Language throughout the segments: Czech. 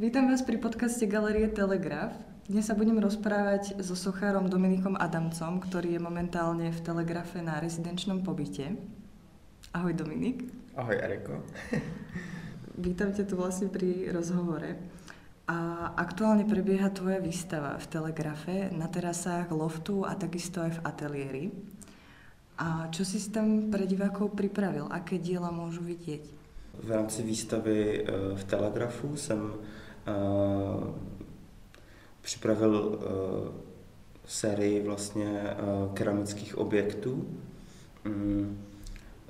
Vítam vás pri podcaste Galerie Telegraf. Dnes sa budem rozprávať so sochárom Dominikom Adamcom, ktorý je momentálne v Telegrafe na rezidenčnom pobyte. Ahoj Dominik. Ahoj Eriko. Vítam ťa tu vlastne pri rozhovore. A aktuálne prebieha tvoja výstava v Telegrafe na terasách loftu a takisto aj v ateliéri. A čo si tam pre divákov pripravil? Aké diela môžu vidieť? V rámci výstavy eh, v Telegrafu jsem připravil uh, sérii vlastně uh, keramických objektů um,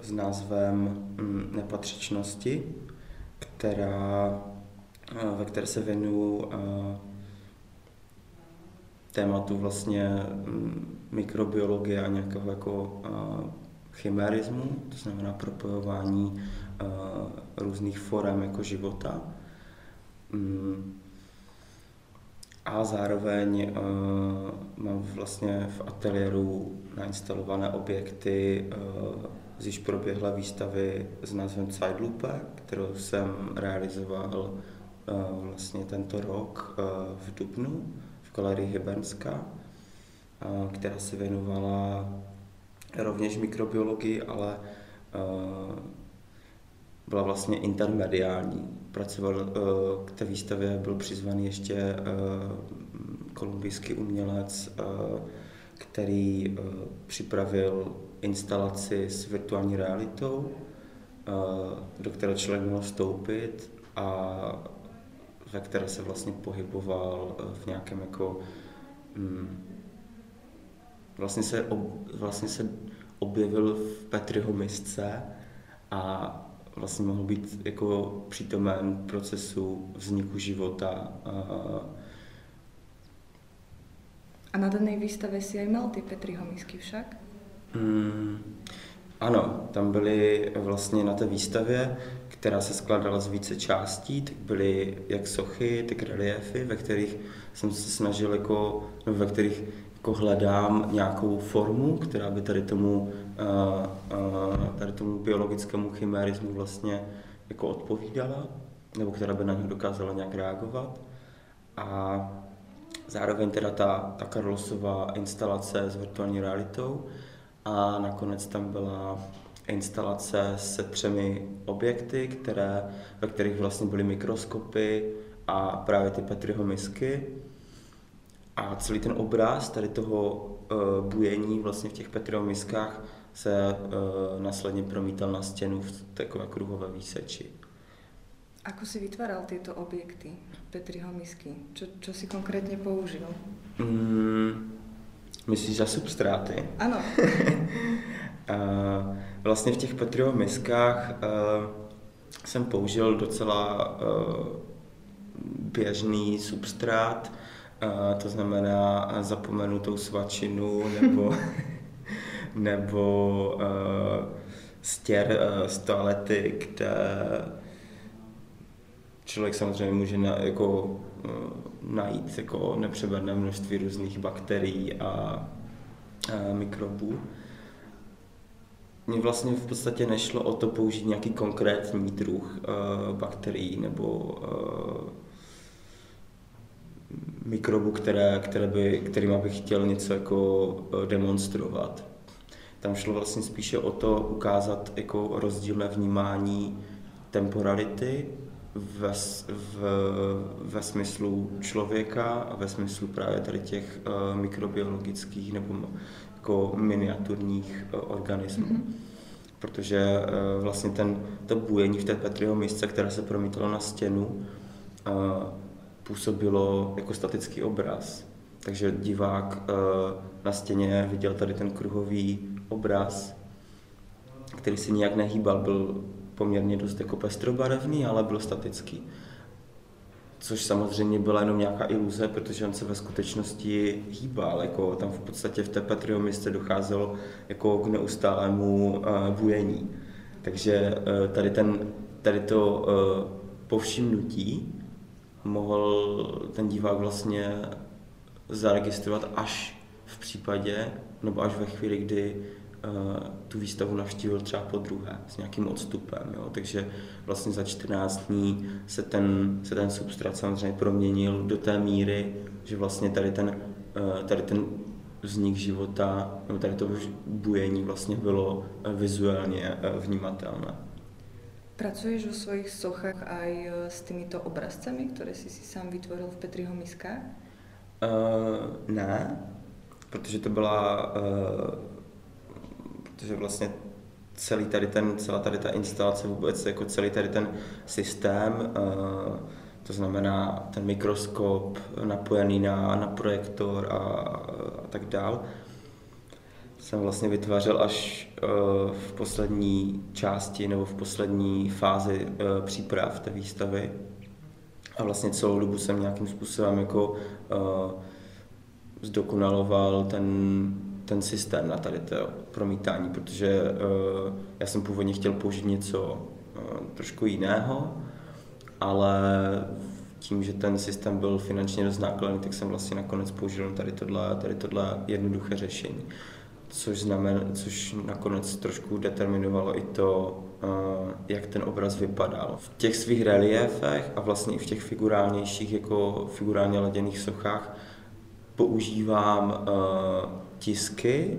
s názvem um, Nepatřičnosti, která, uh, ve které se věnuju tématu vlastně um, mikrobiologie a nějakého jako chimerismu, to znamená propojování různých forem jako života. Um, a zároveň uh, mám vlastně v ateliéru nainstalované objekty uh, z již proběhlé výstavy s názvem Zeitlupe, kterou jsem realizoval uh, vlastně tento rok uh, v Dubnu v galerii Hybernská, uh, která se věnovala rovněž mikrobiologii, ale uh, byla vlastně intermediální. Pracoval uh, k té výstavě, byl přizvaný ještě uh, kolumbijský umělec, uh, který připravil instalaci s virtuální realitou, do které člověk mohl vstoupit a ve které se vlastně pohyboval v nějakém jako um, vlastně se, ob, vlastně se objevil v Petriho misce a vlastně mohl být jako přítomen procesu vzniku života. A na danej výstave si aj mal ty Petriho misky však? Mm, ano, tam byly vlastně na té výstavě, která se skládala z více částí, tak byly jak sochy, tak reliefy, ve kterých jsem se snažil jako, no, ve kterých jako hledám nějakou formu, která by tady tomu, tady tomu biologickému chimerismu vlastně jako odpovídala, nebo která by na něj dokázala nějak reagovat. A zároveň teda ta, ta Carlosová instalace s virtuální realitou a nakonec tam byla instalace se třemi objekty, které, ve kterých vlastně byly mikroskopy a právě ty Petriho misky a celý ten obraz tady toho uh, bujení vlastně v těch Petriho miskách se uh, následně promítal na stěnu v takové kruhové výseči. Ako si vytváral tyto objekty, Petriho misky? Čo, čo si konkrétně použil? Mm, myslíš za substráty? Ano. uh, vlastně v těch Petriho miskách uh, jsem použil docela uh, běžný substrát, to znamená zapomenutou svačinu nebo, nebo uh, stěr uh, z toalety, kde člověk samozřejmě může na, jako, uh, najít jako nepřeberné množství různých bakterií a uh, mikrobů. Mně vlastně v podstatě nešlo o to použít nějaký konkrétní druh uh, bakterií nebo uh, mikrobů, které, které by, kterým bych chtěl něco jako eh, demonstrovat. Tam šlo vlastně spíše o to ukázat jako rozdílné vnímání temporality ve, v, ve smyslu člověka a ve smyslu právě tady těch uh, mikrobiologických nebo jako miniaturních uh, organismů. Mm-hmm. Protože uh, vlastně ten, to bujení v té Petriho místce, které se promítalo na stěnu, uh, působilo jako statický obraz. Takže divák eh, na stěně viděl tady ten kruhový obraz, který si nijak nehýbal, byl poměrně dost jako pestrobarevný, ale byl statický. Což samozřejmě byla jenom nějaká iluze, protože on se ve skutečnosti hýbal. Jako tam v podstatě v té Petriho místě docházelo jako k neustálému uh, bujení. Takže uh, tady, ten, tady to povšimnutí mohl ten divák vlastně zaregistrovat až v případě, nebo až ve chvíli, kdy tu výstavu navštívil třeba po druhé s nějakým odstupem. Jo? Takže vlastně za 14 dní se ten, se ten substrat samozřejmě proměnil do té míry, že vlastně tady ten, uh, tady ten vznik života, nebo tady to bujení vlastně bylo vizuálně vnímatelné. Pracuješ vo svojich sochách aj e, s týmito obrazcami, ktoré si si sám vytvoril v Petriho miskách? Uh, ne, protože to byla, uh, protože vlastně celý tady ten, celá tady ta instalace vůbec, jako celý tady ten systém, uh, to znamená ten mikroskop napojený na, na projektor a, a tak dál, jsem vlastně vytvářel až uh, v poslední části nebo v poslední fázi uh, příprav té výstavy. A vlastně celou dobu jsem nějakým způsobem jako uh, zdokonaloval ten, ten systém na tady to promítání, protože já jsem původně chtěl použít něco trošku jiného, ale tím, že ten systém byl finančně dost nákladný, tak jsem vlastně nakonec použil tady tohle, tady tohle jednoduché řešení což, znamená, což nakonec trošku determinovalo i to, eh, jak ten obraz vypadal. V těch svých reliefech a vlastně i v těch figurálnějších, jako figurálně laděných sochách používám eh, tisky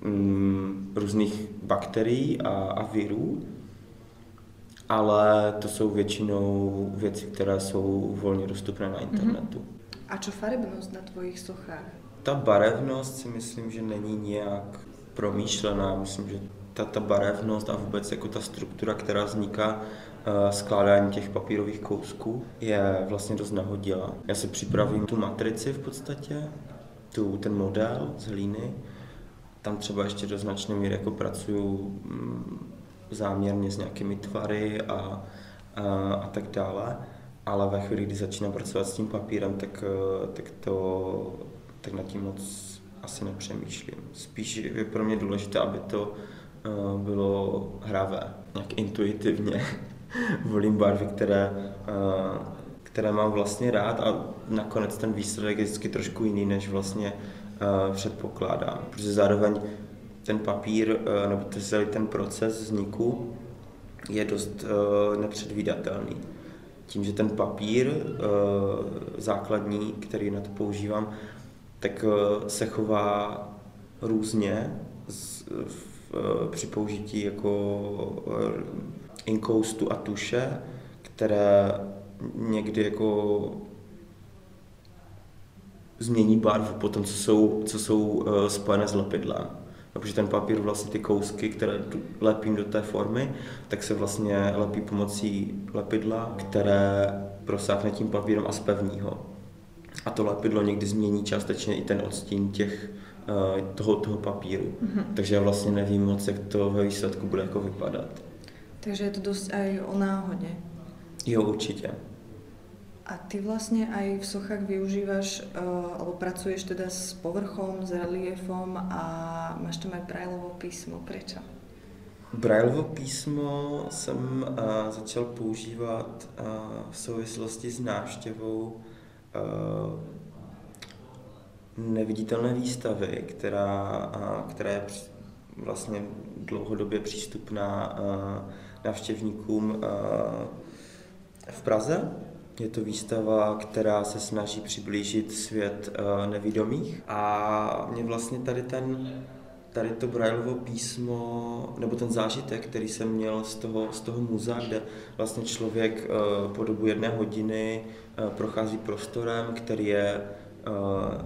mm, různých bakterií a, a virů, ale to jsou většinou věci, které jsou volně dostupné na internetu. Mm-hmm. A čo farebnost na tvojich sochách? Ta barevnost si myslím, že není nějak promýšlená. Myslím, že ta, ta barevnost a vůbec jako ta struktura, která vzniká uh, skládání těch papírových kousků, je vlastně dost nahodila. Já si připravím tu matrici v podstatě, tu, ten model z hlíny, tam třeba ještě do značné míry jako pracuju mm, záměrně s nějakými tvary a, a, a tak dále, ale ve chvíli, kdy začínám pracovat s tím papírem, tak, eh, tak to tak nad tím moc asi nepřemýšlím. Spíš je pro mě důležité, aby to uh, bylo hravé, nějak intuitivně. Volím barvy, které, uh, které mám vlastně rád a nakonec ten výsledek je vždycky trošku jiný, než vlastně uh, předpokládám. Protože zároveň ten papír, nebo celý ten proces vzniku je dost nepředvídatelný. Tím, že ten papír základní, který na to používám, tak eh, se chová různě z, v, eh, při použití jako eh, inkoustu a tuše, které někdy jako změní barvu po tom, co jsou, co jsou spojené s lepidlem. Protože ten papír vlastně ty kousky, které lepím do té formy, tak se vlastně lepí pomocí lepidla, které prosáhne tím papírem a spevní ho a to lepidlo někdy změní částečně i ten odstín těch, eh, toho, toho papíru. Mm-hmm. Takže já vlastně nevím moc, jak to ve výsledku bude jako vypadat. Takže je to dost aj o náhodě. Jo, určitě. A ty vlastně aj v sochách využíváš, uh, alebo pracuješ teda s povrchom, s reliefom a máš tam aj Braillovo písmo. Prečo? Braillovo písmo jsem uh, začal používat uh, v souvislosti s návštěvou neviditelné výstavy, která, která je vlastně dlouhodobě přístupná eh, návštěvníkům eh, v Praze. Je to výstava, která se snaží přiblížit svět nevidomých a mě vlastně tady ten tady to Braillovo písmo, nebo ten zážitek, který jsem měl z toho, z toho muzea, kde vlastně člověk po dobu jedné hodiny Eh, prochází prostorem, který je eh,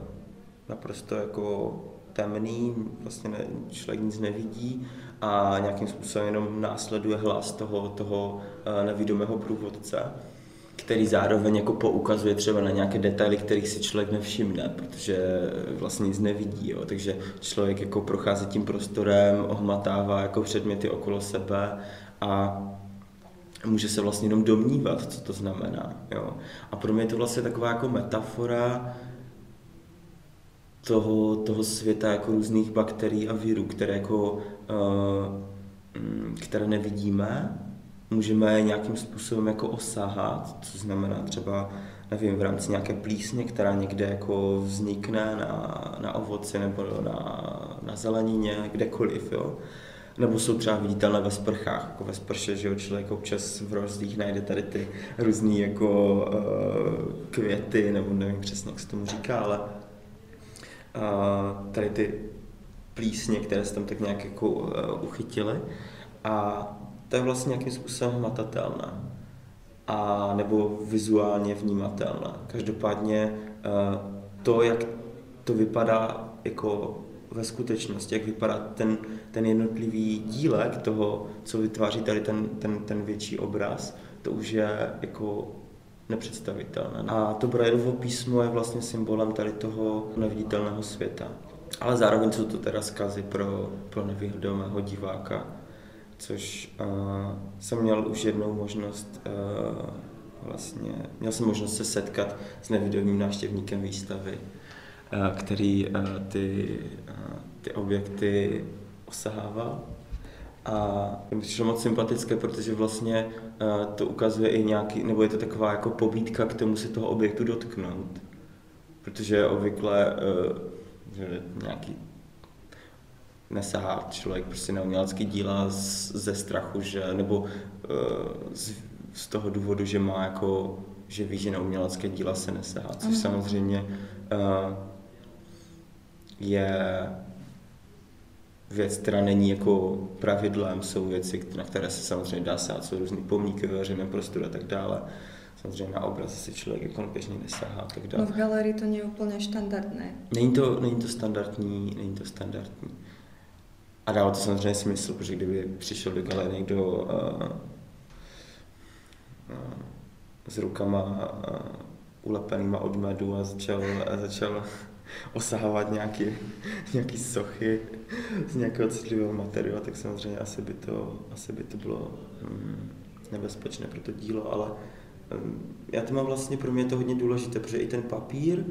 naprosto jako temný, vlastně ne, člověk nic nevidí a nějakým způsobem jenom následuje hlas toho, toho eh, nevidomého průvodce, který zároveň jako poukazuje třeba na nějaké detaily, kterých si člověk nevšimne, protože vlastně nic nevidí. Jo. Takže člověk jako prochází tím prostorem, ohmatává jako předměty okolo sebe a může se vlastně jenom domnívat, co to znamená. Jo. A pro mě je to vlastně taková jako metafora toho, toho světa jako různých bakterií a virů, které, jako, uh, které nevidíme, můžeme nějakým způsobem jako osahat, co znamená třeba, nevím, v rámci nějaké plísně, která někde jako vznikne na, na ovoci nebo na, na zelenině, kdekoliv, jo. Nebo jsou třeba viditelné ve sprchách, jako ve sprše, že jo, člověk občas v rozdích najde tady ty různé jako uh, květy, nebo nevím přesně, jak se tomu říká, ale uh, tady ty plísně, které se tam tak nějak jako uh, uchytily. A to je vlastně nějakým způsobem hmatatelné a nebo vizuálně vnímatelné. Každopádně uh, to, jak to vypadá jako ve skutečnosti, jak vypadá ten, ten jednotlivý dílek toho, co vytváří tady ten, ten, ten větší obraz, to už je jako nepředstavitelné. A to Brailleovo písmo je vlastně symbolem tady toho neviditelného světa. Ale zároveň jsou to teda zkazy pro, pro nevědomého diváka, což uh, jsem měl už jednou možnost uh, vlastně, měl jsem možnost se setkat s nevědomým návštěvníkem výstavy, uh, který uh, ty, uh, ty objekty osahával. A mi přišlo moc sympatické, protože vlastně uh, to ukazuje i nějaký, nebo je to taková jako pobídka k tomu se toho objektu dotknout. Protože obvykle uh, nějaký nesahá člověk prostě na umělecký díla z, ze strachu, že, nebo uh, z, z toho důvodu, že má jako, že ví, že na umělecké díla se nesahá, což mm. samozřejmě uh, je věc, která není jako pravidlem, jsou věci, na které se samozřejmě dá sát, jsou různý pomníky ve veřejném prostoru a tak dále. Samozřejmě na obraz si člověk jako běžně nesahá a tak dále. No v galerii to není úplně standardné. Není to, není to standardní, není to standardní. A dalo to samozřejmě smysl, protože kdyby přišel do galerie někdo uh, uh, s rukama uh, ulepenýma od medu a začal, a začal osahávat nějaký, nějaký sochy z nějakého citlivého materiálu, tak samozřejmě asi by to, asi by to bylo um, nebezpečné pro to dílo, ale um, já to mám vlastně, pro mě je to hodně důležité, protože i ten papír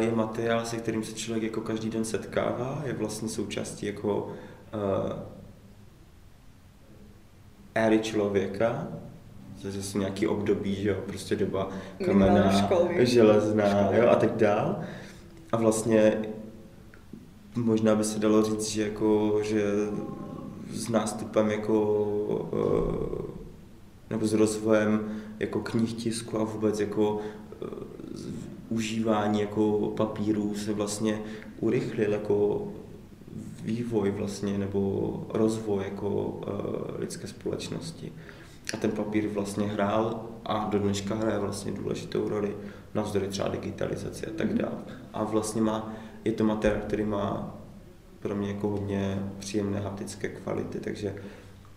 je materiál, se kterým se člověk jako každý den setkává, je vlastně součástí jako uh, éry člověka, že jsou nějaký období, že jo, prostě doba kamená, železná, jo, a tak dál. A vlastně možná by se dalo říct, že jako, že s nástupem jako uh, nebo s rozvojem jako knih tisku a vůbec jako užívání jako papíru se vlastně urychlil jako vývoj vlastně nebo rozvoj jako uh, lidské společnosti. A ten papír vlastně hrál a do dneška hraje vlastně důležitou roli navzdory třeba digitalizaci a tak mhm. dále. A vlastně má, je to materiál, který má pro mě jako hodně příjemné haptické kvality, takže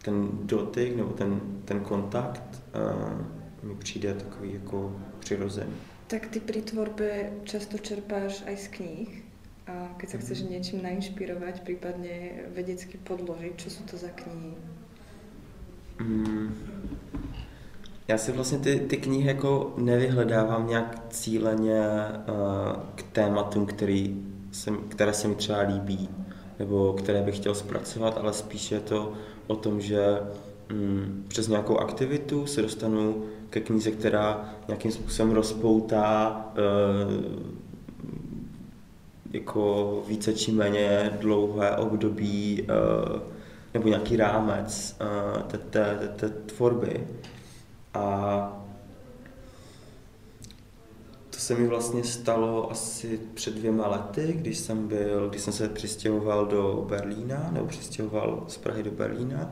ten dotyk nebo ten, ten kontakt uh, mi přijde takový jako přirozený. Tak ty pri tvorbe často čerpáš aj z knih a keď sa chceš mhm. niečím nainšpirovať, prípadne vedecky podložiť, čo sú to za knihy? Mm. Já si vlastně ty, ty knihy jako nevyhledávám nějak cíleně uh, k tématům, který se, které se mi třeba líbí, nebo které bych chtěl zpracovat, ale spíš je to o tom, že mm, přes nějakou aktivitu se dostanu ke knize, která nějakým způsobem rozpoutá uh, jako více či méně dlouhé období uh, nebo nějaký rámec uh, té, té, té, té tvorby. A to se mi vlastně stalo asi před dvěma lety, když jsem byl, když jsem se přistěhoval do Berlína, nebo přistěhoval z Prahy do Berlína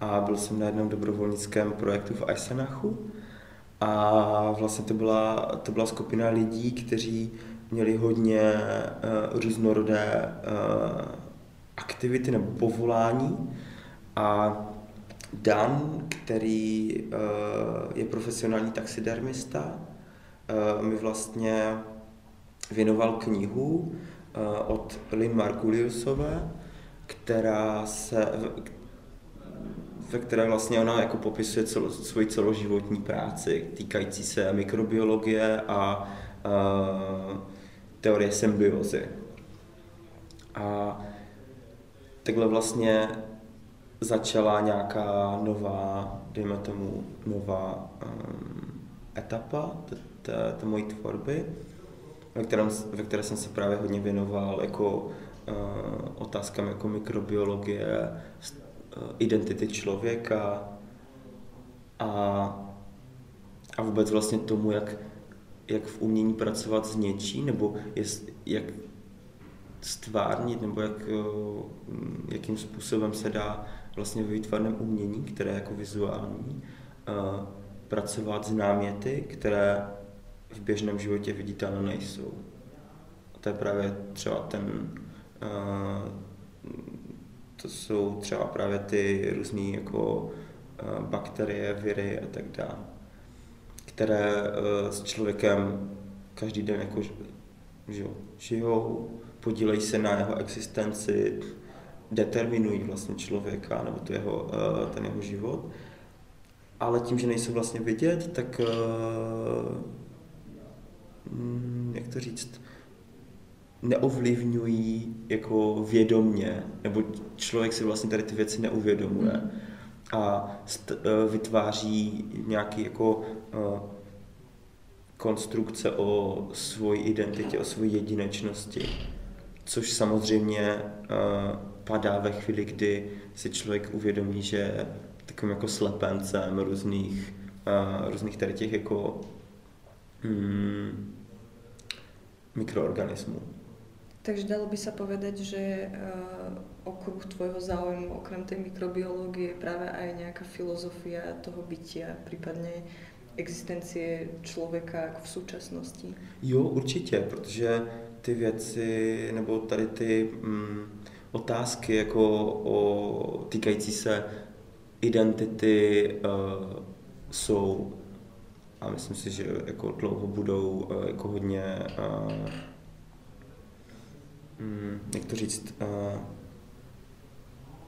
a byl jsem na jednom dobrovolnickém projektu v Eisenachu a vlastně to byla, to byla skupina lidí, kteří měli hodně uh, různorodé uh, aktivity nebo povolání. A Dan, který uh, je profesionální taxidermista, uh, mi vlastně věnoval knihu uh, od Lynn Marguliusové, která se, ve které vlastně ona jako popisuje celo, svoji celoživotní práci týkající se mikrobiologie a uh, teorie symbiozy. A takhle vlastně začala nějaká nová dejme tomu, nová um, etapa té mojí tvorby, ve, kterém, ve které jsem se právě hodně věnoval jako uh, otázkám jako mikrobiologie, identity člověka a, a vůbec vlastně tomu, jak, jak v umění pracovat s něčí, nebo jest, jak stvárnit, nebo jak, uh, jakým způsobem se dá vlastně ve výtvarném umění, které je jako vizuální, uh, pracovat s náměty, které v běžném životě viditelné nejsou. A to je právě třeba ten, to jsou třeba právě ty různé jako uh, bakterie, viry a tak dále, které uh, s člověkem každý den jako žijou, podílejí se na jeho existenci, determinují vlastně člověka nebo to jeho, ten jeho život. Ale tím, že nejsou vlastně vidět, tak Mm, jak to říct, neovlivňují jako vědomně, nebo člověk si vlastně tady ty věci neuvědomuje mm. a st- e, vytváří nějaký jako uh, konstrukce o svoji identitě, o svoji jedinečnosti, což samozřejmě uh, padá ve chvíli, kdy si člověk uvědomí, že je takovým jako slepencem různých, uh, různých tady těch jako hmm, mikroorganizmů. Takže dalo by sa povedať, že uh, okruh tvojho záujmu, okrem tej mikrobiológie, je práve aj nejaká filozofia toho bytia, prípadne existencie člověka v současnosti. Jo, určitě, protože ty věci, nebo tady ty mm, otázky jako o, týkající se identity uh, jsou a myslím si, že jako dlouho budou uh, jako hodně, uh, um, jak to říct, uh,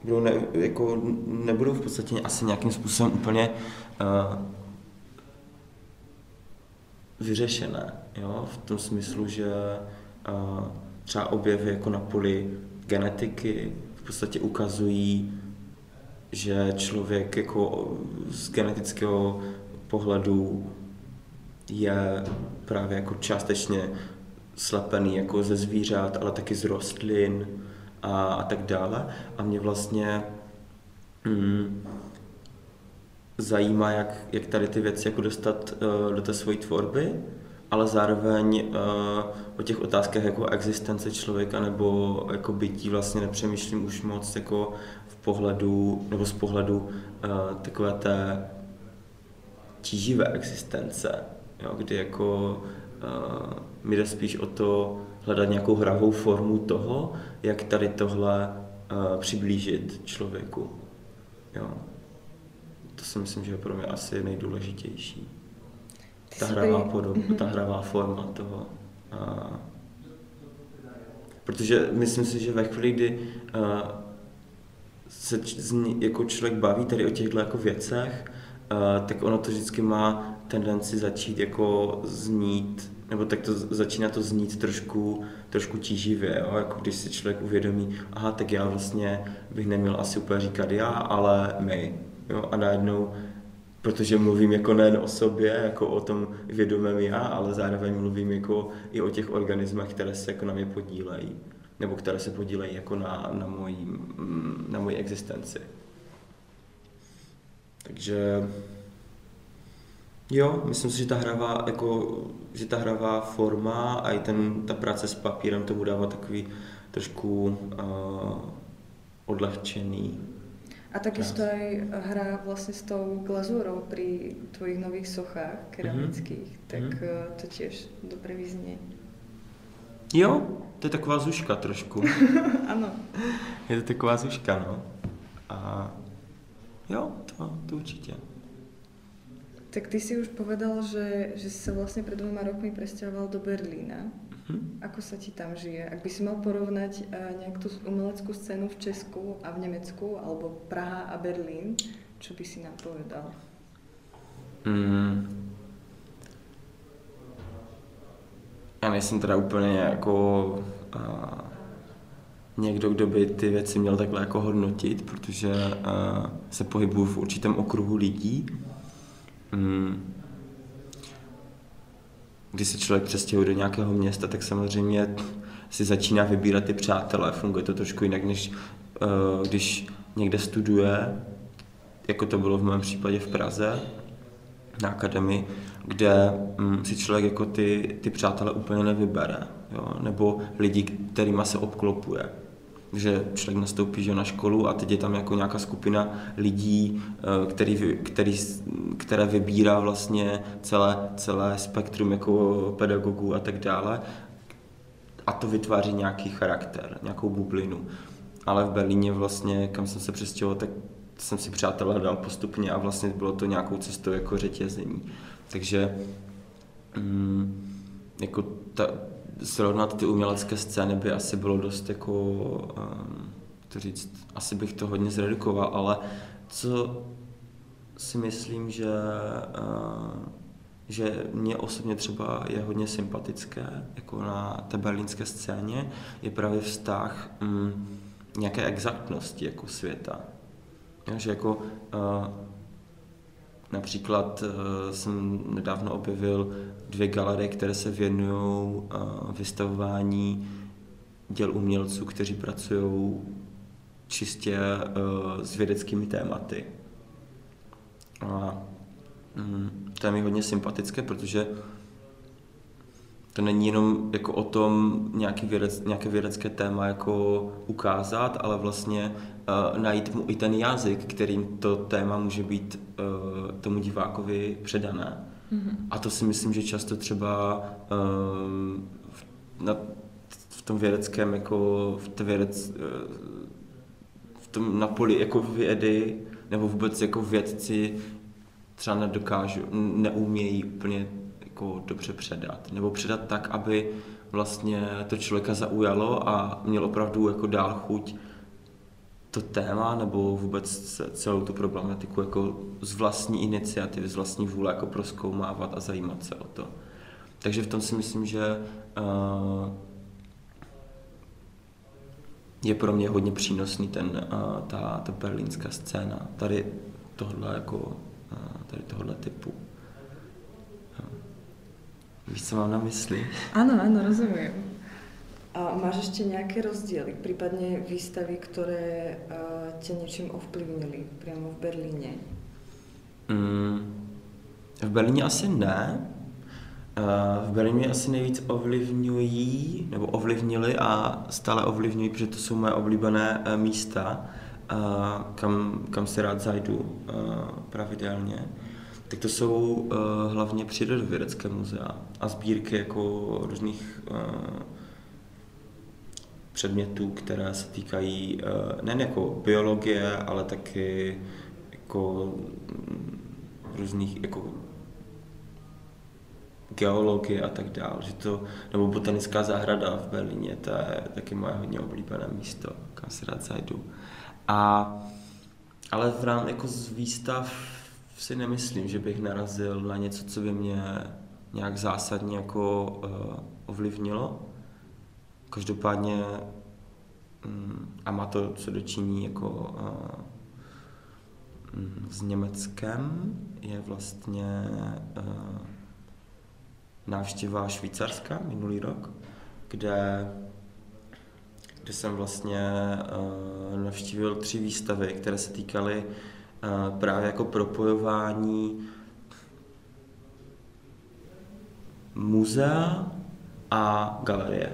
budou ne, jako nebudou v podstatě asi nějakým způsobem úplně uh, vyřešené, jo? v tom smyslu, že uh, třeba objevy jako na poli genetiky v podstatě ukazují, že člověk jako z genetického pohledu je právě jako částečně slepený jako ze zvířat, ale taky z rostlin a, a tak dále. A mě vlastně mm, zajímá, jak, jak tady ty věci jako dostat uh, do té své tvorby, ale zároveň uh, o těch otázkách jako existence člověka nebo jako bytí vlastně nepřemýšlím už moc jako v pohledu, nebo z pohledu uh, takové té tíživé existence, jo, kdy jako mi jde spíš o to hledat nějakou hravou formu toho, jak tady tohle přiblížit člověku. Jo. To si myslím, že je pro mě asi nejdůležitější. Ta hravá, podoba, ta hravá forma toho. Protože myslím si, že ve chvíli, kdy se jako člověk baví tady o těchto jako věcech, tak ono to vždycky má tendenci začít jako znít, nebo tak to začíná to znít trošku, trošku tíživě, jo? jako když si člověk uvědomí, aha, tak já vlastně bych neměl asi úplně říkat já, ale my. Jo? A najednou, protože mluvím jako nejen o sobě, jako o tom vědomém já, ale zároveň mluvím jako i o těch organismech, které se jako na mě podílejí, nebo které se podílejí jako na, na, mojí, na mojí existenci. Takže Jo, myslím si, že ta hravá, jako, že ta hravá forma a i ten, ta práce s papírem tomu dává takový trošku uh, odlehčený. A takisto aj hra vlastně s tou glazúrou pri tvojich nových sochách keramických, mm-hmm. tak mm-hmm. to tiež dobře vyzní. Jo, to je taková zuška trošku. ano. Je to taková zuška, no. A jo, to, to určitě. Tak ty si už povedal, že, že si sa vlastne pred dvoma rokmi presťahoval do Berlína. Hm? Ako sa ti tam žije? Ak by si mal porovnať uh, nejakú tú umeleckú scénu v Česku a v Nemecku, alebo Praha a Berlín, čo by si nám povedal? Mm. Já nejsem teda úplně jako uh, někdo, kdo by ty věci měl takhle jako hodnotit, protože uh, se pohybuju v určitém okruhu lidí. Mm. Když se člověk přestěhuje do nějakého města, tak samozřejmě si začíná vybírat ty přátelé. Funguje to trošku jinak, než uh, když někde studuje, jako to bylo v mém případě v Praze, na akademii, kde mm, si člověk jako ty, ty přátelé úplně nevybere, jo? nebo lidi, kterými se obklopuje. Že člověk nastoupí že na školu a teď je tam jako nějaká skupina lidí, eh, který, který, které vybírá vlastně celé, celé spektrum jako pedagogů a tak dále. A to vytváří nějaký charakter, nějakou bublinu. Ale v Berlíně vlastně, kam jsem se přestěhoval, tak jsem si přátelé dal postupně a vlastně bylo to nějakou cestou jako řetězení. Takže mm, jako ta, srovnat ty umělecké scény by asi bylo dost jako, um, to říct, asi bych to hodně zredukoval, ale co si myslím, že, uh, že mě osobně třeba je hodně sympatické jako na té berlínské scéně, je právě vztah um, nějaké exaktnosti jako světa. Že jako uh, Například uh, jsem nedávno objevil dvě galerie, které se věnují uh, vystavování děl umělců, kteří pracují čistě uh, s vědeckými tématy. A um, to je mi hodně sympatické, protože to není jenom jako o tom nějaký vědec, nějaké vědecké téma jako ukázat, ale vlastně uh, najít mu i ten jazyk, kterým to téma může být uh, tomu divákovi předané. Mm-hmm. A to si myslím, že často třeba uh, v, na, v tom vědeckém, jako v té vědec, uh, v tom na poli jako vědy, nebo vůbec jako vědci třeba nedokážou, neumějí úplně jako dobře předat. Nebo předat tak, aby vlastně to člověka zaujalo a měl opravdu jako dál chuť to téma nebo vůbec celou tu problematiku jako z vlastní iniciativy, z vlastní vůle jako proskoumávat a zajímat se o to. Takže v tom si myslím, že uh, je pro mě hodně přínosný ten, uh, ta, ta berlínská scéna, tady tohle jako, uh, tady tohle typu. Víš, co mám na mysli? Ano, ano, rozumím. A máš ještě nějaké rozdíly, případně výstavy, které uh, tě něčím ovplyvnily přímo v Berlíně? Mm, v Berlíně asi ne. Uh, v Berlíně asi nejvíc ovlivňují, nebo ovlivnili a stále ovlivňují, protože to jsou moje oblíbené uh, místa, uh, kam, kam se rád zajdu pravidelně tak to jsou uh, hlavně přírodovědecké muzea a sbírky jako různých uh, předmětů, které se týkají uh, nejen jako biologie, ale taky jako mm, různých jako geologie a tak dále, že to, nebo botanická zahrada v Berlíně, to je taky moje hodně oblíbené místo, kam se rád zajdu. A, ale v rámci jako z výstav si nemyslím, že bych narazil na něco, co by mě nějak zásadně jako uh, ovlivnilo. Každopádně um, a má to co dočiní jako uh, s Německem je vlastně uh, návštěva Švýcarska minulý rok, kde, kde jsem vlastně uh, navštívil tři výstavy, které se týkaly právě jako propojování muzea a galerie.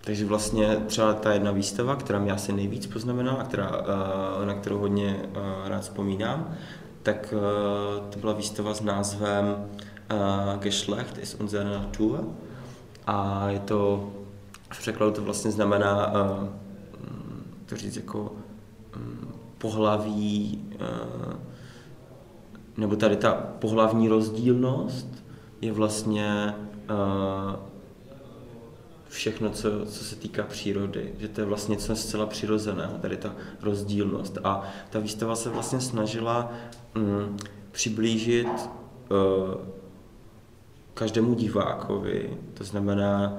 Takže vlastně třeba ta jedna výstava, která mě asi nejvíc poznamenala která, eh, na kterou hodně eh, rád vzpomínám, tak eh, to byla výstava s názvem Geschlecht ist unsere Natur a je to, v překladu to vlastně znamená, to říct jako pohlaví, eh, nebo tady ta pohlavní rozdílnost je vlastně eh, všechno, co, co se týká přírody, že to je vlastně něco zcela přirozeného, tady ta rozdílnost. A ta výstava se vlastně snažila mm, přiblížit uh, každému divákovi, to znamená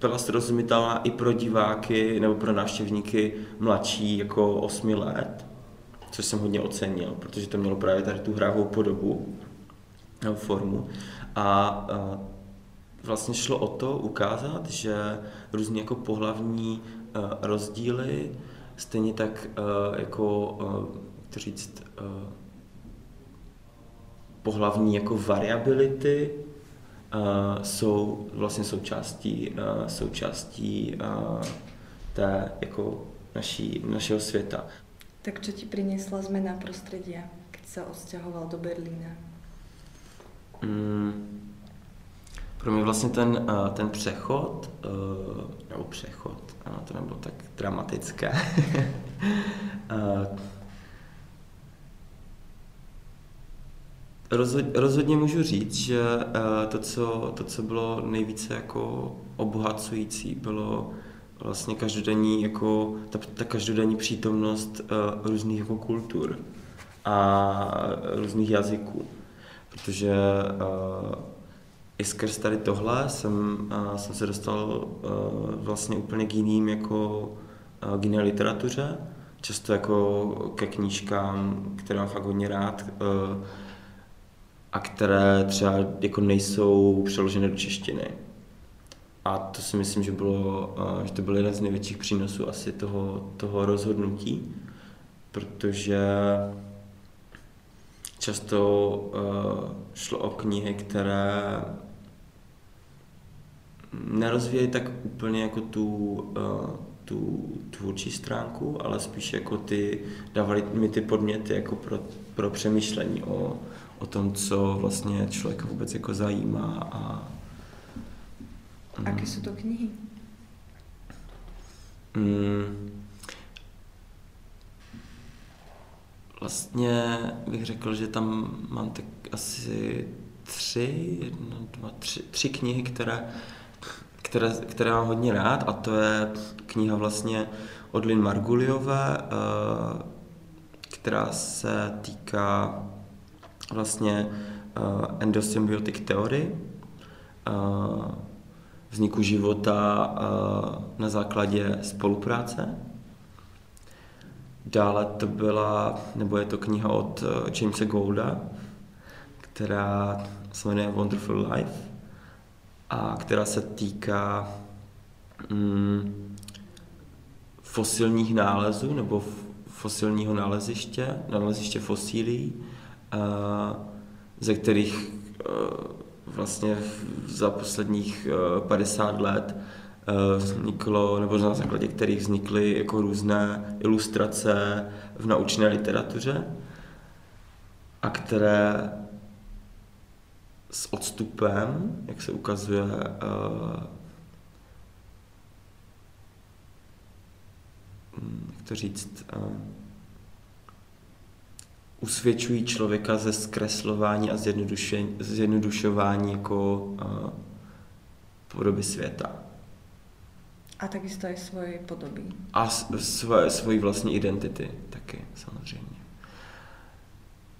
byla srozumitelná i pro diváky nebo pro návštěvníky mladší jako 8 let, což jsem hodně ocenil, protože to mělo právě tady tu hravou podobu, nebo formu. A, vlastně šlo o to ukázat, že různý jako pohlavní rozdíly, stejně tak jako, jak to říct, pohlavní jako variability uh, jsou vlastně součástí, uh, součástí uh, té jako naší, našeho světa. Tak co ti přinesla změna prostředí, když se odstěhoval do Berlína? Mm, pro mě vlastně ten, ten přechod, nebo přechod, ano, to nebylo tak dramatické, rozhodně můžu říct, že eh, to co, to, co bylo nejvíce jako obohacující, bylo vlastně každodenní, jako, ta, ta každodenní přítomnost uh, různých jako kultur a různých jazyků. Protože uh, i skrz tady tohle jsem, uh, jsem se dostal uh, vlastně úplně k jiným jako uh, k jiné literatuře, často jako ke knížkám, které mám fakt hodně rád, uh, a které třeba jako nejsou přeloženy do češtiny. A to si myslím, že, bylo, že to byl jeden z největších přínosů asi toho, toho rozhodnutí, protože často uh, šlo o knihy, které nerozvíjejí tak úplně jako tu, uh, tu tvůrčí stránku, ale spíš jako ty, dávali mi ty podměty jako pro, pro přemýšlení o, o tom, co vlastně člověka vůbec jako zajímá. A, mm. Jaké jsou to knihy? Mm, vlastně bych řekl, že tam mám tak asi tři, jedna, dva, tři, tři knihy, které, které, které mám hodně rád a to je kniha vlastně od Lynn Marguliové, eh, která se týká vlastně uh, endosymbiotic theory, uh, vzniku života uh, na základě spolupráce. Dále to byla, nebo je to kniha od uh, Jamesa Golda, která se jmenuje Wonderful Life a která se týká mm, fosilních nálezů nebo fosilního naleziště, naleziště fosílí, ze kterých e, vlastně za posledních 50 e, let e, vzniklo, nebo na základě kterých vznikly jako různé ilustrace v naučné literatuře a které s odstupem, jak se ukazuje, jak to říct, usvědčují člověka ze zkreslování a zjednodušování jako uh, podoby světa. A takisto i svoje podoby. A své, svoji vlastní identity taky, samozřejmě.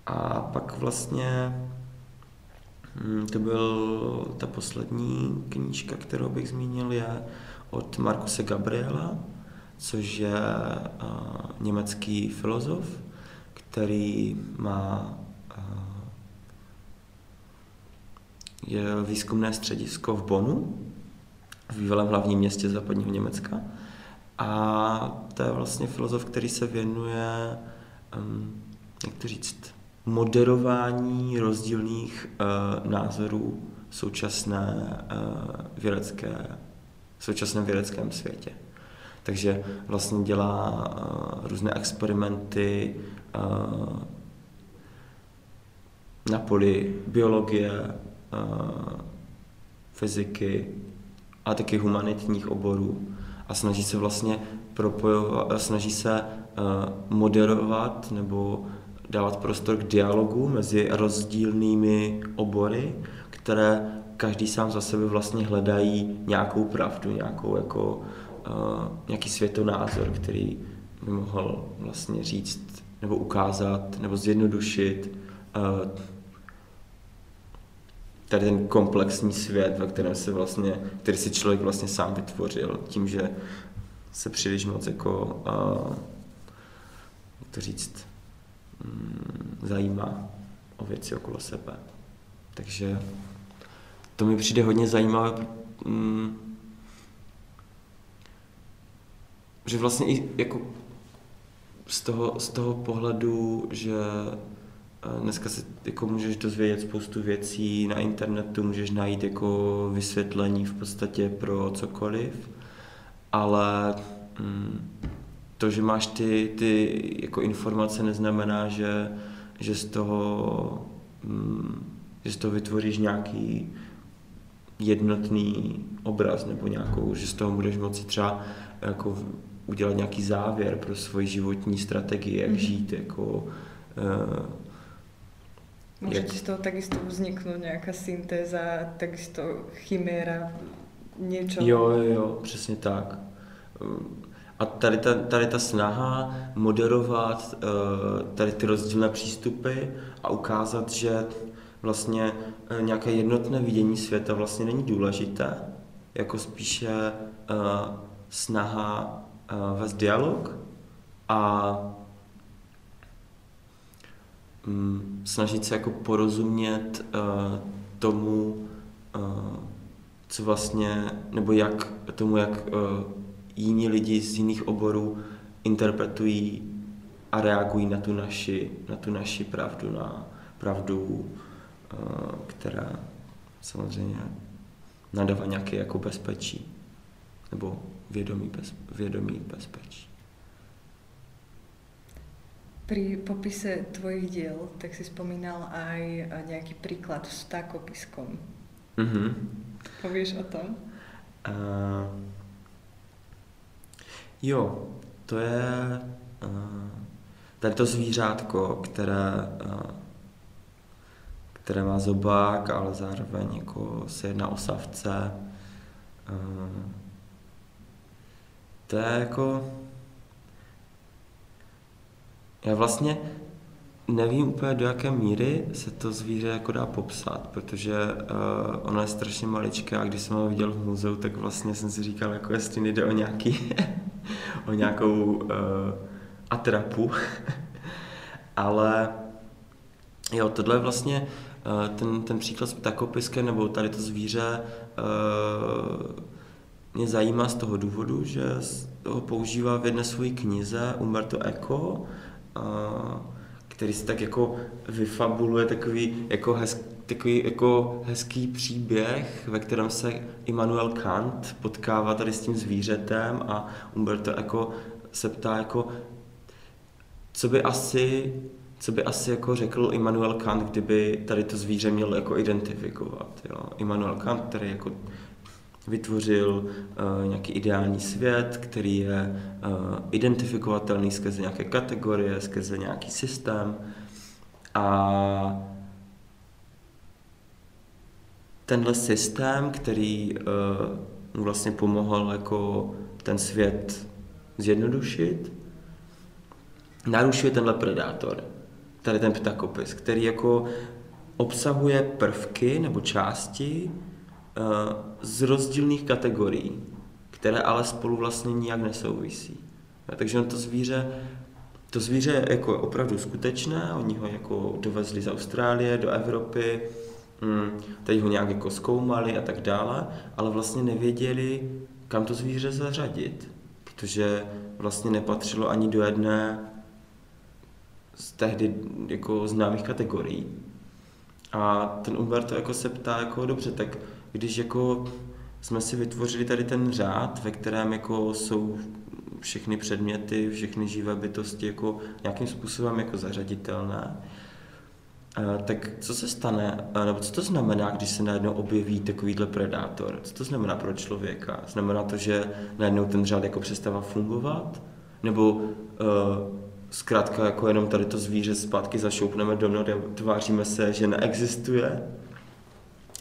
A pak vlastně hm, to byl ta poslední knížka, kterou bych zmínil, je od Markuse Gabriela, což je uh, německý filozof, který má eh, je výzkumné středisko v Bonu, v bývalém hlavním městě západního Německa. A to je vlastně filozof, který se věnuje, jak to říct, moderování rozdílných uh, názorů současné uh, vědecké, v současném vědeckém světě. Takže vlastně dělá uh, různé experimenty uh, na poli biologie, uh, fyziky a taky humanitních oborů. A snaží se vlastně propojovat, snaží se moderovat nebo dávat prostor k dialogu mezi rozdílnými obory, které každý sám za sebe vlastně hledají nějakou pravdu, nějakou jako nějaký světonázor, který by mohl vlastně říct nebo ukázat nebo zjednodušit tady ten komplexní svět, ve kterém se vlastně, který si člověk vlastně sám vytvořil, tím, že se příliš moc jako, jak to říct, um, zajímá o věci okolo sebe. Takže to mi přijde hodně zajímavé, um, že vlastně i jako z toho, z toho pohledu, že dneska se jako můžeš dozvědět spoustu věcí na internetu, můžeš najít jako vysvětlení v podstatě pro cokoliv, ale mm, to, že máš ty, ty jako informace, neznamená, že, že z toho mm, že z toho vytvoříš nějaký jednotný obraz nebo nějakou, že z toho budeš moci třeba jako udělat nějaký závěr pro svoji životní strategii, jak mm-hmm. žít, jako uh, Může jak... z toho takisto vzniknout nějaká syntéza, takisto chiméra, něco. Jo, jo, jo, přesně tak. A tady ta, tady ta snaha moderovat uh, tady ty rozdílné přístupy a ukázat, že vlastně uh, nějaké jednotné vidění světa vlastně není důležité, jako spíše uh, snaha uh, vést dialog a um, snažit se jako porozumět uh, tomu, uh, co vlastně, nebo jak tomu, jak uh, jiní lidi z jiných oborů interpretují a reagují na tu naši, na tu naši pravdu, na pravdu, která samozřejmě nadává nějaké jako bezpečí nebo vědomí, bez, vědomí bezpečí. Pri popise tvojich diel, tak si spomínal aj eh, nejaký príklad s vtákopiskom. Mm-hmm. Povíš o tom? Uh, jo, to je uh, tady to zvířátko, které, uh, které má zobák, ale zároveň jako se jedná o savce. Uh, to je jako já vlastně nevím úplně do jaké míry se to zvíře jako dá popsat, protože uh, ono je strašně maličké a když jsem ho viděl v muzeu, tak vlastně jsem si říkal, jako jestli nejde o nějaký, o nějakou uh, atrapu. Ale jo, tohle je vlastně uh, ten, ten příklad s ptakopiskem, nebo tady to zvíře uh, mě zajímá z toho důvodu, že ho používá v jedné své knize Umberto Eco, který se tak jako vyfabuluje takový jako, hez, takový jako hezký příběh, ve kterém se Immanuel Kant potkává tady s tím zvířetem a Umberto jako se ptá jako, co by asi co by asi jako řekl Immanuel Kant, kdyby tady to zvíře měl jako identifikovat. Jo? Immanuel Kant, který jako vytvořil uh, nějaký ideální svět, který je uh, identifikovatelný skrze nějaké kategorie, skrze nějaký systém. A tenhle systém, který uh, mu vlastně pomohl jako ten svět zjednodušit, narušuje tenhle predátor, tady ten ptakopis, který jako obsahuje prvky nebo části, z rozdílných kategorií, které ale spolu vlastně nijak nesouvisí. Takže to zvíře, to zvíře je jako opravdu skutečné, oni ho jako dovezli z Austrálie do Evropy, hm, teď ho nějak jako zkoumali a tak dále, ale vlastně nevěděli, kam to zvíře zařadit, protože vlastně nepatřilo ani do jedné z tehdy jako známých kategorií. A ten Umberto jako se ptá, jako dobře, tak když jako jsme si vytvořili tady ten řád, ve kterém jako jsou všechny předměty, všechny živé bytosti jako nějakým způsobem jako zařaditelné, tak co se stane, nebo co to znamená, když se najednou objeví takovýhle predátor? Co to znamená pro člověka? Znamená to, že najednou ten řád jako přestává fungovat? Nebo uh, zkrátka jako jenom tady to zvíře zpátky zašoupneme do a tváříme se, že neexistuje?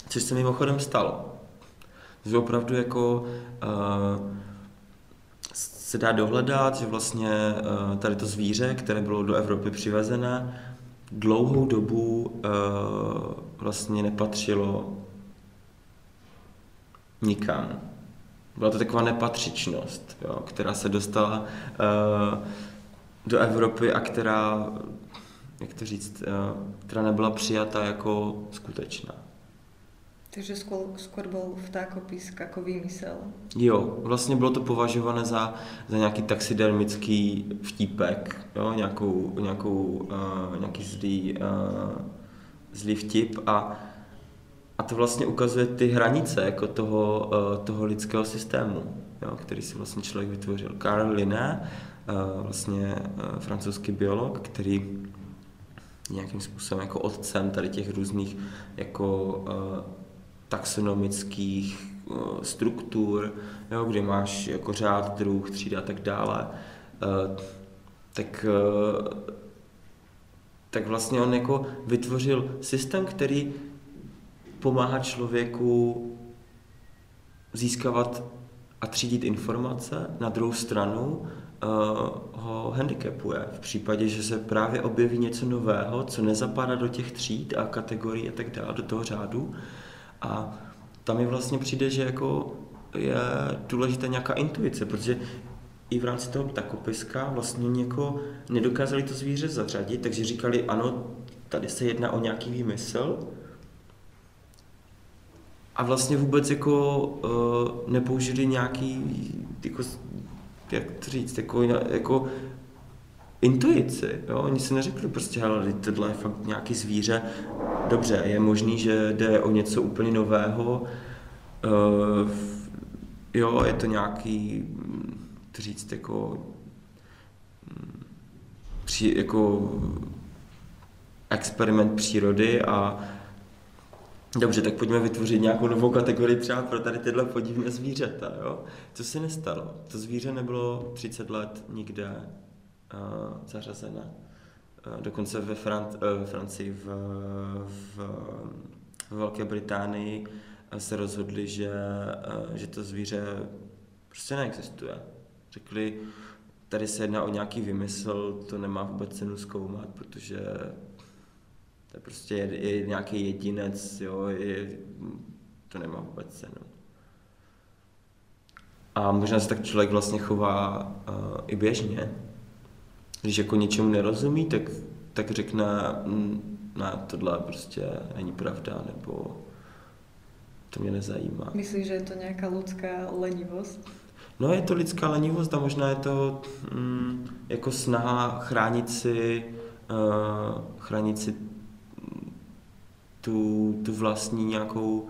Což se mimochodem stalo. Že opravdu jako uh, se dá dohledat, že vlastně uh, tady to zvíře, které bylo do Evropy přivezené, dlouhou dobu uh, vlastně nepatřilo nikam. Byla to taková nepatřičnost, jo, která se dostala uh, do Evropy a která, jak to říct, uh, která nebyla přijata jako skutečná. Takže skôr bol vtákopis ako výmysel. Jo, vlastně bylo to považované za, za nějaký taxidermický vtípek, jo, nějakou, nějakou, uh, nějaký zlý, uh, zlý vtip a, a to vlastně ukazuje ty hranice jako toho, uh, toho lidského systému, jo, který si vlastně člověk vytvořil. Karl Linné, uh, vlastně uh, francouzský biolog, který nějakým způsobem jako otcem tady těch různých jako uh, taxonomických eh, struktur, jo, kde máš jako řád, druh, třída a tak dále, eh, tak, eh, tak vlastně on jako vytvořil systém, který pomáhá člověku získávat a třídit informace, na druhou stranu ho handicapuje. V případě, že se právě objeví něco nového, co nezapadá do těch tříd a kategorií a tak dále, do toho řádu, a tam mi vlastně přijde, že jako je důležitá nějaká intuice, protože i v rámci toho ptakopiska vlastně něko nedokázali to zvíře zařadit, takže říkali, ano, tady se jedná o nějaký výmysl, a vlastně vůbec jako uh, nepoužili nějaký, jako, jak to říct, jako, jako intuici. Jo? Oni si neřekli prostě, hele, tohle je fakt nějaký zvíře. Dobře, je možný, že jde o něco úplně nového. Uh, jo, je to nějaký, to říct, jako, při, jako experiment přírody a Dobře, tak pojďme vytvořit nějakou novou kategorii třeba pro tady tyhle podivné zvířata, jo? Co se nestalo? To zvíře nebylo 30 let nikde zařazena. Dokonce ve, Fran- e, ve Francii, v, v, v Velké Británii se rozhodli, že, e, že to zvíře prostě neexistuje. Řekli, tady se jedná o nějaký vymysl, to nemá vůbec cenu zkoumat, protože to je prostě je, je nějaký jedinec, jo, je, to nemá vůbec cenu. A možná se tak člověk vlastně chová uh, i běžně když jako něčemu nerozumí, tak, tak řekne, mm, ne, tohle prostě není pravda, nebo to mě nezajímá. Myslíš, že je to nějaká lidská lenivost? No je to lidská lenivost a možná je to mm, jako snaha chránit si, uh, chránit si tu, tu vlastní nějakou,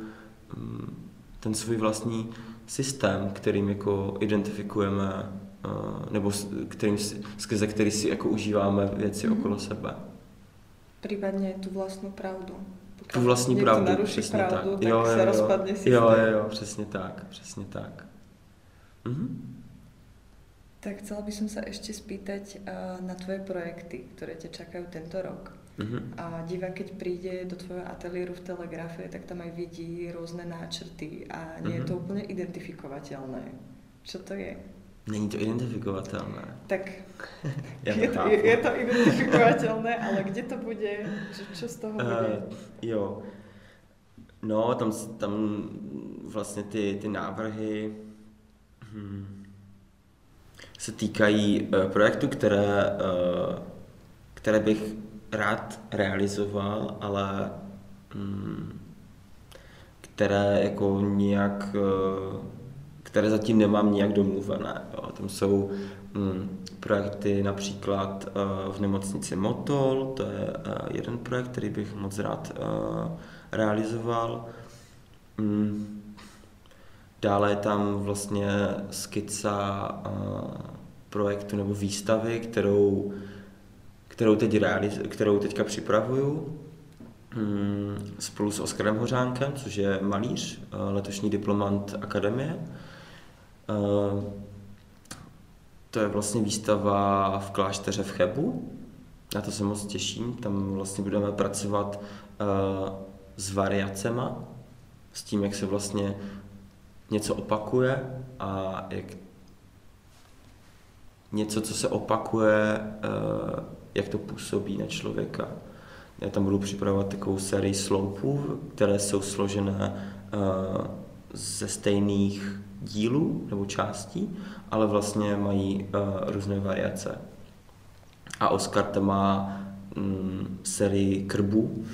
um, ten svůj vlastní systém, kterým jako identifikujeme nebo kterým, skrze který si jako užíváme věci mm-hmm. okolo sebe. Případně tu vlastní pravdu. Pokud tu vlastní pravdu, přesně pravdu, tak. tak jo, se jo, rozpadne systém. Jo, jo, jo, přesně tak, přesně tak. Mhm. Tak chcela by som sa ešte spýtať uh, na tvoje projekty, ktoré ťa čakajú tento rok. Uh-huh. A divák, keď príde do tvojho ateliéru v Telegrafe, tak tam aj vidí rôzne náčrty a nie je to úplne identifikovateľné. Čo to je? Není to identifikovatelné. Tak je, to, je, je to identifikovatelné, ale kde to bude? Čo z toho bude? Uh, jo. No, tam, tam vlastně ty, ty návrhy hmm, se týkají uh, projektu, které, uh, které bych rád realizoval, ale um, které jako nějak uh, které zatím nemám nijak domluvené. Jo. Tam jsou mm, projekty například uh, v nemocnici Motol, to je uh, jeden projekt, který bych moc rád uh, realizoval. Mm. Dále je tam vlastně skica uh, projektu nebo výstavy, kterou, kterou, teď realiz, kterou teďka připravuju mm, spolu s Oskarem Hořánkem, což je malíř, letošní diplomant akademie. Eh, to je vlastně výstava v klášteře v Chebu. Na to se moc těším. Tam vlastně budeme pracovat uh, s variacema, s tím, jak se vlastně něco opakuje a jak něco, co se opakuje, uh, jak to působí na člověka. Já tam budu připravovat takovou sérii sloupů, které jsou složené ze stejných dílů nebo částí, ale vlastně mají uh, různé variace. A Oscar tam má um, sérii krbů,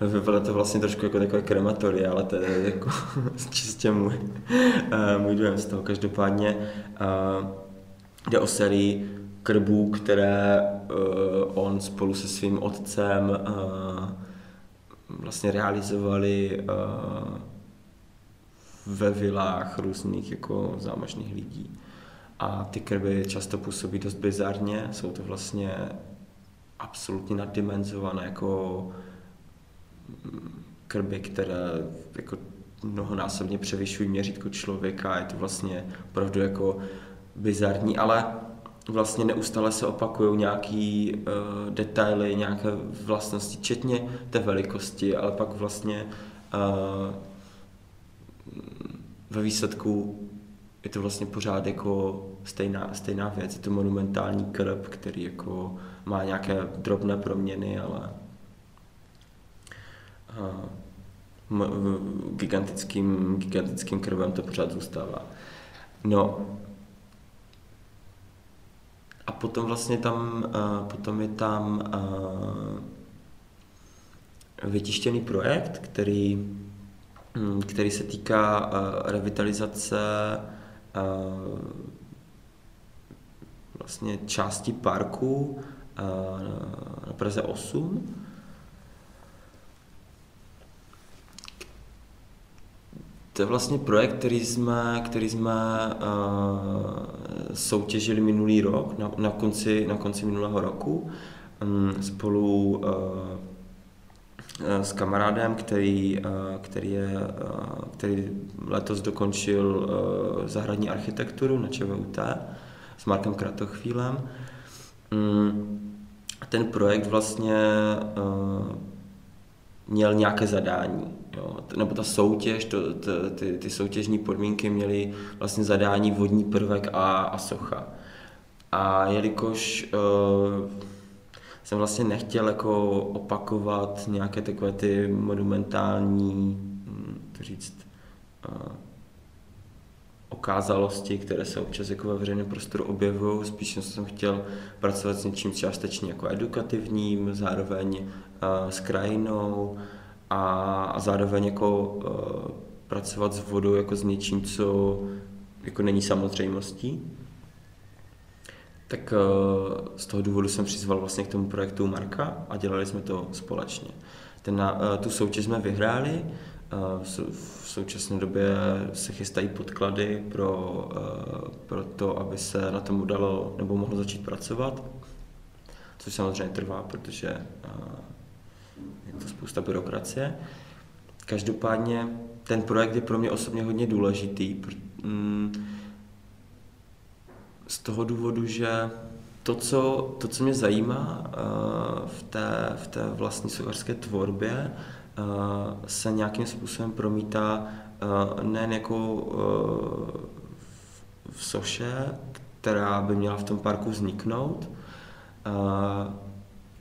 Vypadá to vlastně trošku jako takové krematory, ale to je jako čistě můj, uh, můj dojem z toho. Každopádně uh, jde o sérii krbů, které uh, on spolu se svým otcem uh, vlastně realizovali uh, ve vilách různých jako zámožných lidí. A ty krby často působí dost bizarně, jsou to vlastně absolutně naddimenzované jako krby, které jako mnohonásobně převyšují měřítko člověka, je to vlastně opravdu jako bizarní, ale vlastně neustále se opakují nějaký uh, detaily, nějaké vlastnosti, včetně té velikosti, ale pak vlastně uh, ve výsledku je to vlastně pořád jako stejná, stejná věc, je to monumentální krb, který jako má nějaké drobné proměny, ale gigantickým, gigantickým krvem to pořád zůstává. No, a potom vlastně tam, potom je tam vytištěný projekt, který, který se týká uh, revitalizace uh, vlastně části parku uh, na Praze 8, To je vlastně projekt, který jsme, který jsme uh, soutěžili minulý rok, na, na, konci, na konci minulého roku, um, spolu uh, s kamarádem, který, uh, který, je, uh, který letos dokončil zahradní architekturu na ČVUT s Markem Kratochvílem. Um, ten projekt vlastně měl nějaké zadání. Jo, nebo ta soutěž, to, to, ty, ty soutěžní podmínky měly vlastně zadání vodní prvek a, a socha. A jelikož uh, jsem vlastně nechtěl jako opakovat nějaké takové ty monumentální, hm, to říct, uh, okázalosti, které se občas jako ve veřejném prostoru objevují. Spíš jsem chtěl pracovat s něčím částečně jako edukativním, zároveň uh, s krajinou, a, zároveň jako uh, pracovat s vodou jako s něčím, co jako není samozřejmostí. Tak uh, z toho důvodu jsem přizval vlastně k tomu projektu Marka a dělali jsme to společně. Ten, uh, tu soutěž jsme vyhráli, uh, v, současné době se chystají podklady pro, pro to, aby se na tom udalo nebo mohlo začít pracovat, což samozřejmě trvá, protože uh, to spousta byrokracie. Každopádně ten projekt je pro mě osobně hodně důležitý. Mm, z toho důvodu, že to, co, to, co mě zajímá eh, v té, v té vlastní sochařské tvorbě, eh, se nějakým způsobem promítá eh, nejen jako v soše, která by měla v tom parku vzniknout,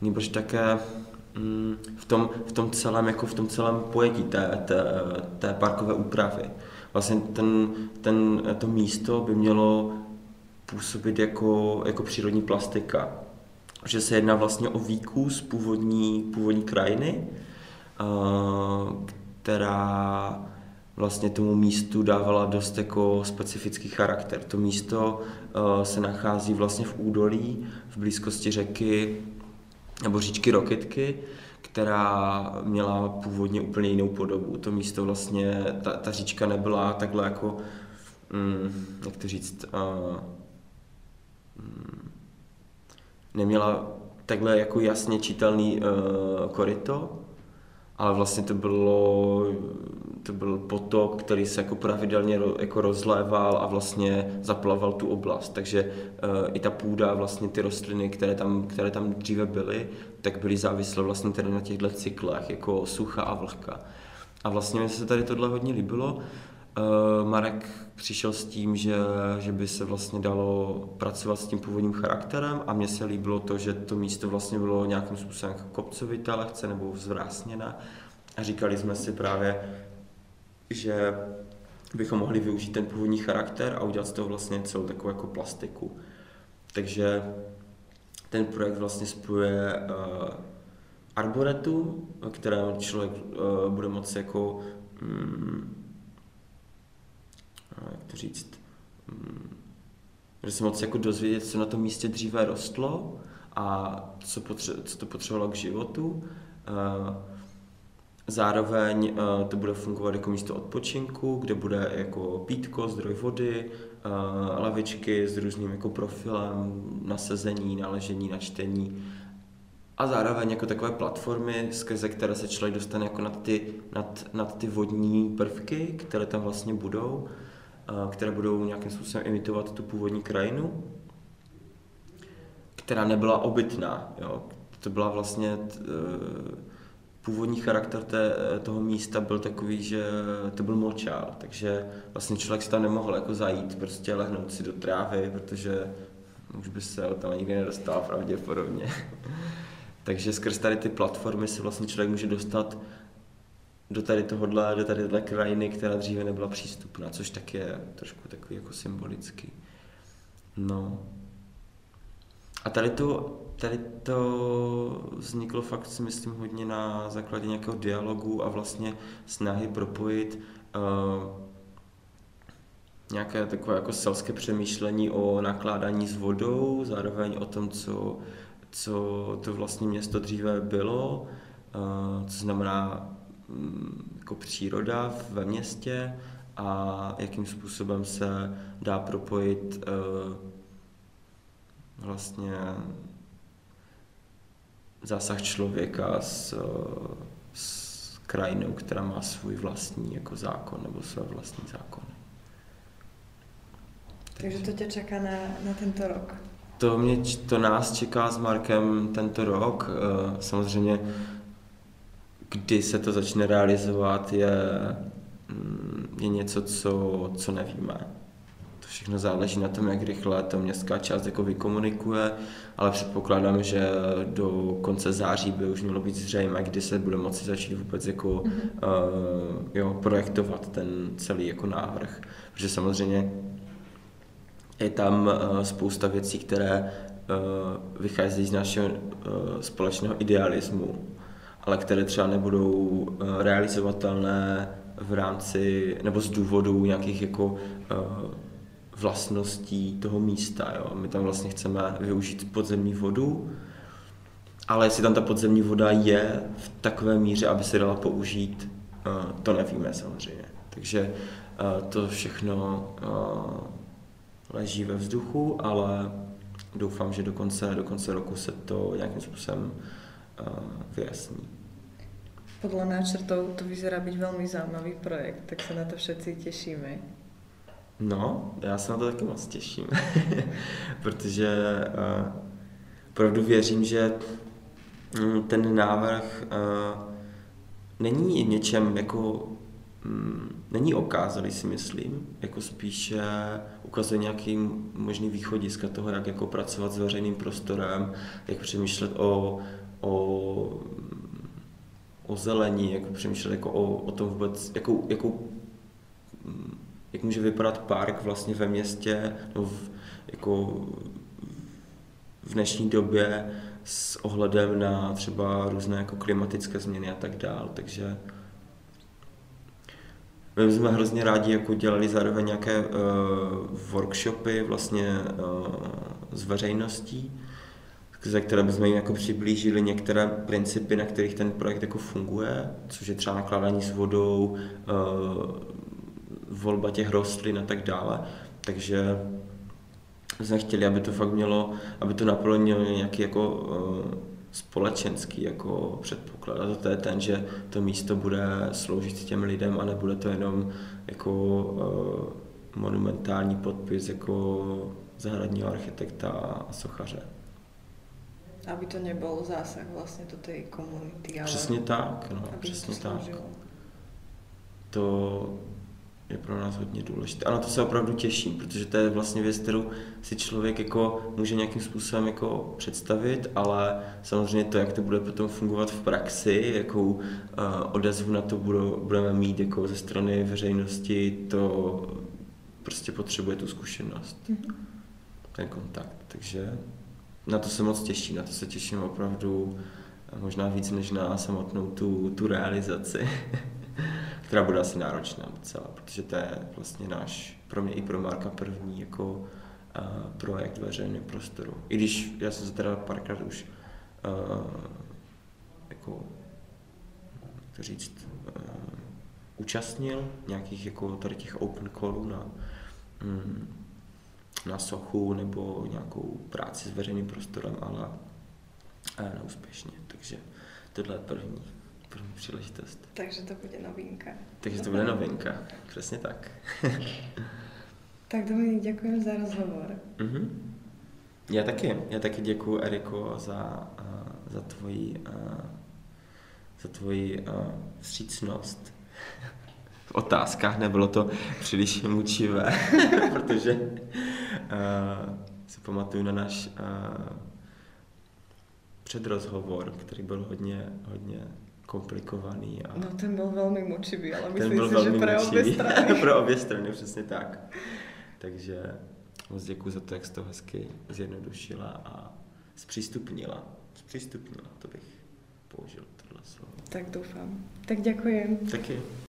nebož také Mm, v tom, v tom celém, jako v tom celém pojetí té, té, té parkové úpravy. Vlastně ten, ten, to místo by mělo působit jako, jako přírodní plastika. Že se jedná vlastně o výkus původní, původní krajiny, která vlastně tomu místu dávala dost jako specifický charakter. To místo se nachází vlastně v údolí, v blízkosti řeky nebo říčky Roketky, která měla původně úplně jinou podobu. To místo vlastně, ta, ta říčka nebyla takhle jako, mm, jak to říct, uh, neměla takhle jako jasně čitelný uh, koryto, ale vlastně to bylo, to byl potok, který se jako pravidelně jako rozléval a vlastně zaplaval tu oblast. Takže uh, i ta půda, vlastně ty rostliny, které tam, které tam dříve byly, tak byly závislé vlastně tady na těchto cyklech, jako sucha a vlhka. A vlastně mi se tady tohle hodně líbilo Marek přišel s tím, že, že by se vlastně dalo pracovat s tím původním charakterem a mně se líbilo to, že to místo vlastně bylo nějakým způsobem jako kopcovité lehce nebo vzvrásněné a říkali jsme si právě, že bychom mohli využít ten původní charakter a udělat z toho vlastně celou takovou jako plastiku. Takže ten projekt vlastně spojuje uh, arboretu, kterém člověk uh, bude moci jako um, jak to říct, um, bude se moci jako dozvědět, co na tom místě dříve rostlo a co, potře- co to potřebovalo k životu. Uh, Zároveň uh, to bude fungovat jako místo odpočinku, kde bude jako pítko, zdroj vody, uh, lavičky s různým jako profilem na sezení, na ležení, na čtení a zároveň jako takové platformy, skrze které se člověk dostane jako nad ty, nad, nad ty vodní prvky, které tam vlastně budou, které budou nějakým způsobem imitovat tu původní krajinu, která nebyla obytná. Jo? To byla vlastně t, uh, původní charakter té, toho místa byl takový, že to byl močál, takže vlastně člověk se tam nemohl jako zajít, prostě lehnout si do trávy, protože už by se tam nikdy nedostal pravděpodobně. takže skrz tady ty platformy se vlastně člověk může dostat do tady tohohle, do tady téhle krajiny, která dříve nebyla přístupná, což tak je trošku takový jako symbolický. No. A tady to tady to vzniklo fakt si myslím hodně na základě nějakého dialogu a vlastně snahy propojit uh, nějaké takové jako selské přemýšlení o nakládání s vodou, zároveň o tom, co, co to vlastně město dříve bylo, uh, co znamená jako příroda ve městě a jakým způsobem se dá propojit uh, vlastně zásah člověka s, s krajinou, která má svůj vlastní jako zákon nebo své vlastní zákony. Takže to tě čeká na, na tento rok? To, mě, to nás čeká s Markem tento rok. Eh, samozřejmě, kdy se to začne realizovat, je, mm, je něco, co, co nevíme všechno záleží na tom, jak rychle to městská část jako vykomunikuje, ale předpokládám, že do konce září by už mělo být zřejmé, kdy se bude moci začít vůbec jako mm-hmm. uh, jo, projektovat ten celý jako návrh. Protože samozřejmě je tam uh, spousta věcí, které uh, vychází z našeho uh, společného idealismu, ale které třeba nebudou uh, realizovatelné v rámci nebo z důvodu nějakých jako uh, vlastností toho místa. Jo. My tam vlastně chceme využít podzemní vodu, ale jestli tam ta podzemní voda je v takové míře, aby se dala použít, eh, to nevíme samozřejmě. Takže eh, to všechno eh, leží ve vzduchu, ale doufám, že do konce, do konce roku se to nějakým způsobem vyjasní. Podle náčrtov to vyzerá být velmi zajímavý projekt, tak se na to všetci těšíme. No, já se na to taky moc těším, protože uh, opravdu věřím, že um, ten návrh uh, není něčem jako um, není okázalý, si myslím, jako spíše ukazuje nějaký možný východiska toho, jak jako pracovat s veřejným prostorem, jak přemýšlet o, o, o zelení, jak přemýšlet jako o, o tom vůbec, jakou, jakou jak může vypadat park vlastně ve městě, no v, jako v dnešní době s ohledem na třeba různé jako klimatické změny a tak dál, takže my jsme hrozně rádi jako dělali zároveň nějaké uh, workshopy vlastně uh, s veřejností, ze které bychom jim jako přiblížili některé principy, na kterých ten projekt jako funguje, což je třeba nakládání s vodou, uh, volba těch rostlin a tak dále. Takže jsme chtěli, aby to fakt mělo, aby to naplnilo nějaký jako uh, společenský jako předpoklad. A to je ten, že to místo bude sloužit těm lidem a nebude to jenom jako uh, monumentální podpis jako zahradního architekta a sochaře. Aby to nebyl zásah vlastně do té komunity. Ale přesně tak, no, přesně tak. To, je pro nás hodně důležité. A na to se opravdu těším, protože to je vlastně věc, kterou si člověk jako může nějakým způsobem jako představit, ale samozřejmě to, jak to bude potom fungovat v praxi, jakou uh, odezvu na to budou, budeme mít jako ze strany veřejnosti, to prostě potřebuje tu zkušenost, mm-hmm. ten kontakt. Takže na to se moc těším, na to se těším opravdu možná víc než na samotnou tu, tu realizaci. která bude asi náročná docela, protože to je vlastně náš, pro mě i pro Marka první jako uh, projekt veřejného prostoru. I když já jsem se teda párkrát už uh, jako, jak to říct, uh, účastnil nějakých jako tady těch open callů na, um, na sochu nebo nějakou práci s veřejným prostorem, ale neúspěšně, takže tohle je první první příležitost. Takže to bude novinka. Takže to bude novinka, přesně tak. tak Dominik, děkuji za rozhovor. Mm-hmm. Já taky, já taky děkuji Eriko za, uh, za tvoji, uh, za tvoji uh, vstřícnost. V otázkách nebylo to příliš mučivé, protože uh, si pamatuju na náš uh, předrozhovor, který byl hodně, hodně komplikovaný. A no ten byl velmi mučivý, ale myslím byl si, že pro obě strany. pro obě strany, přesně tak. Takže moc děkuji za to, jak jsi to hezky zjednodušila a zpřístupnila. Zpřístupnila, to bych použil tohle slovo. Tak doufám. Tak děkuji. Taky.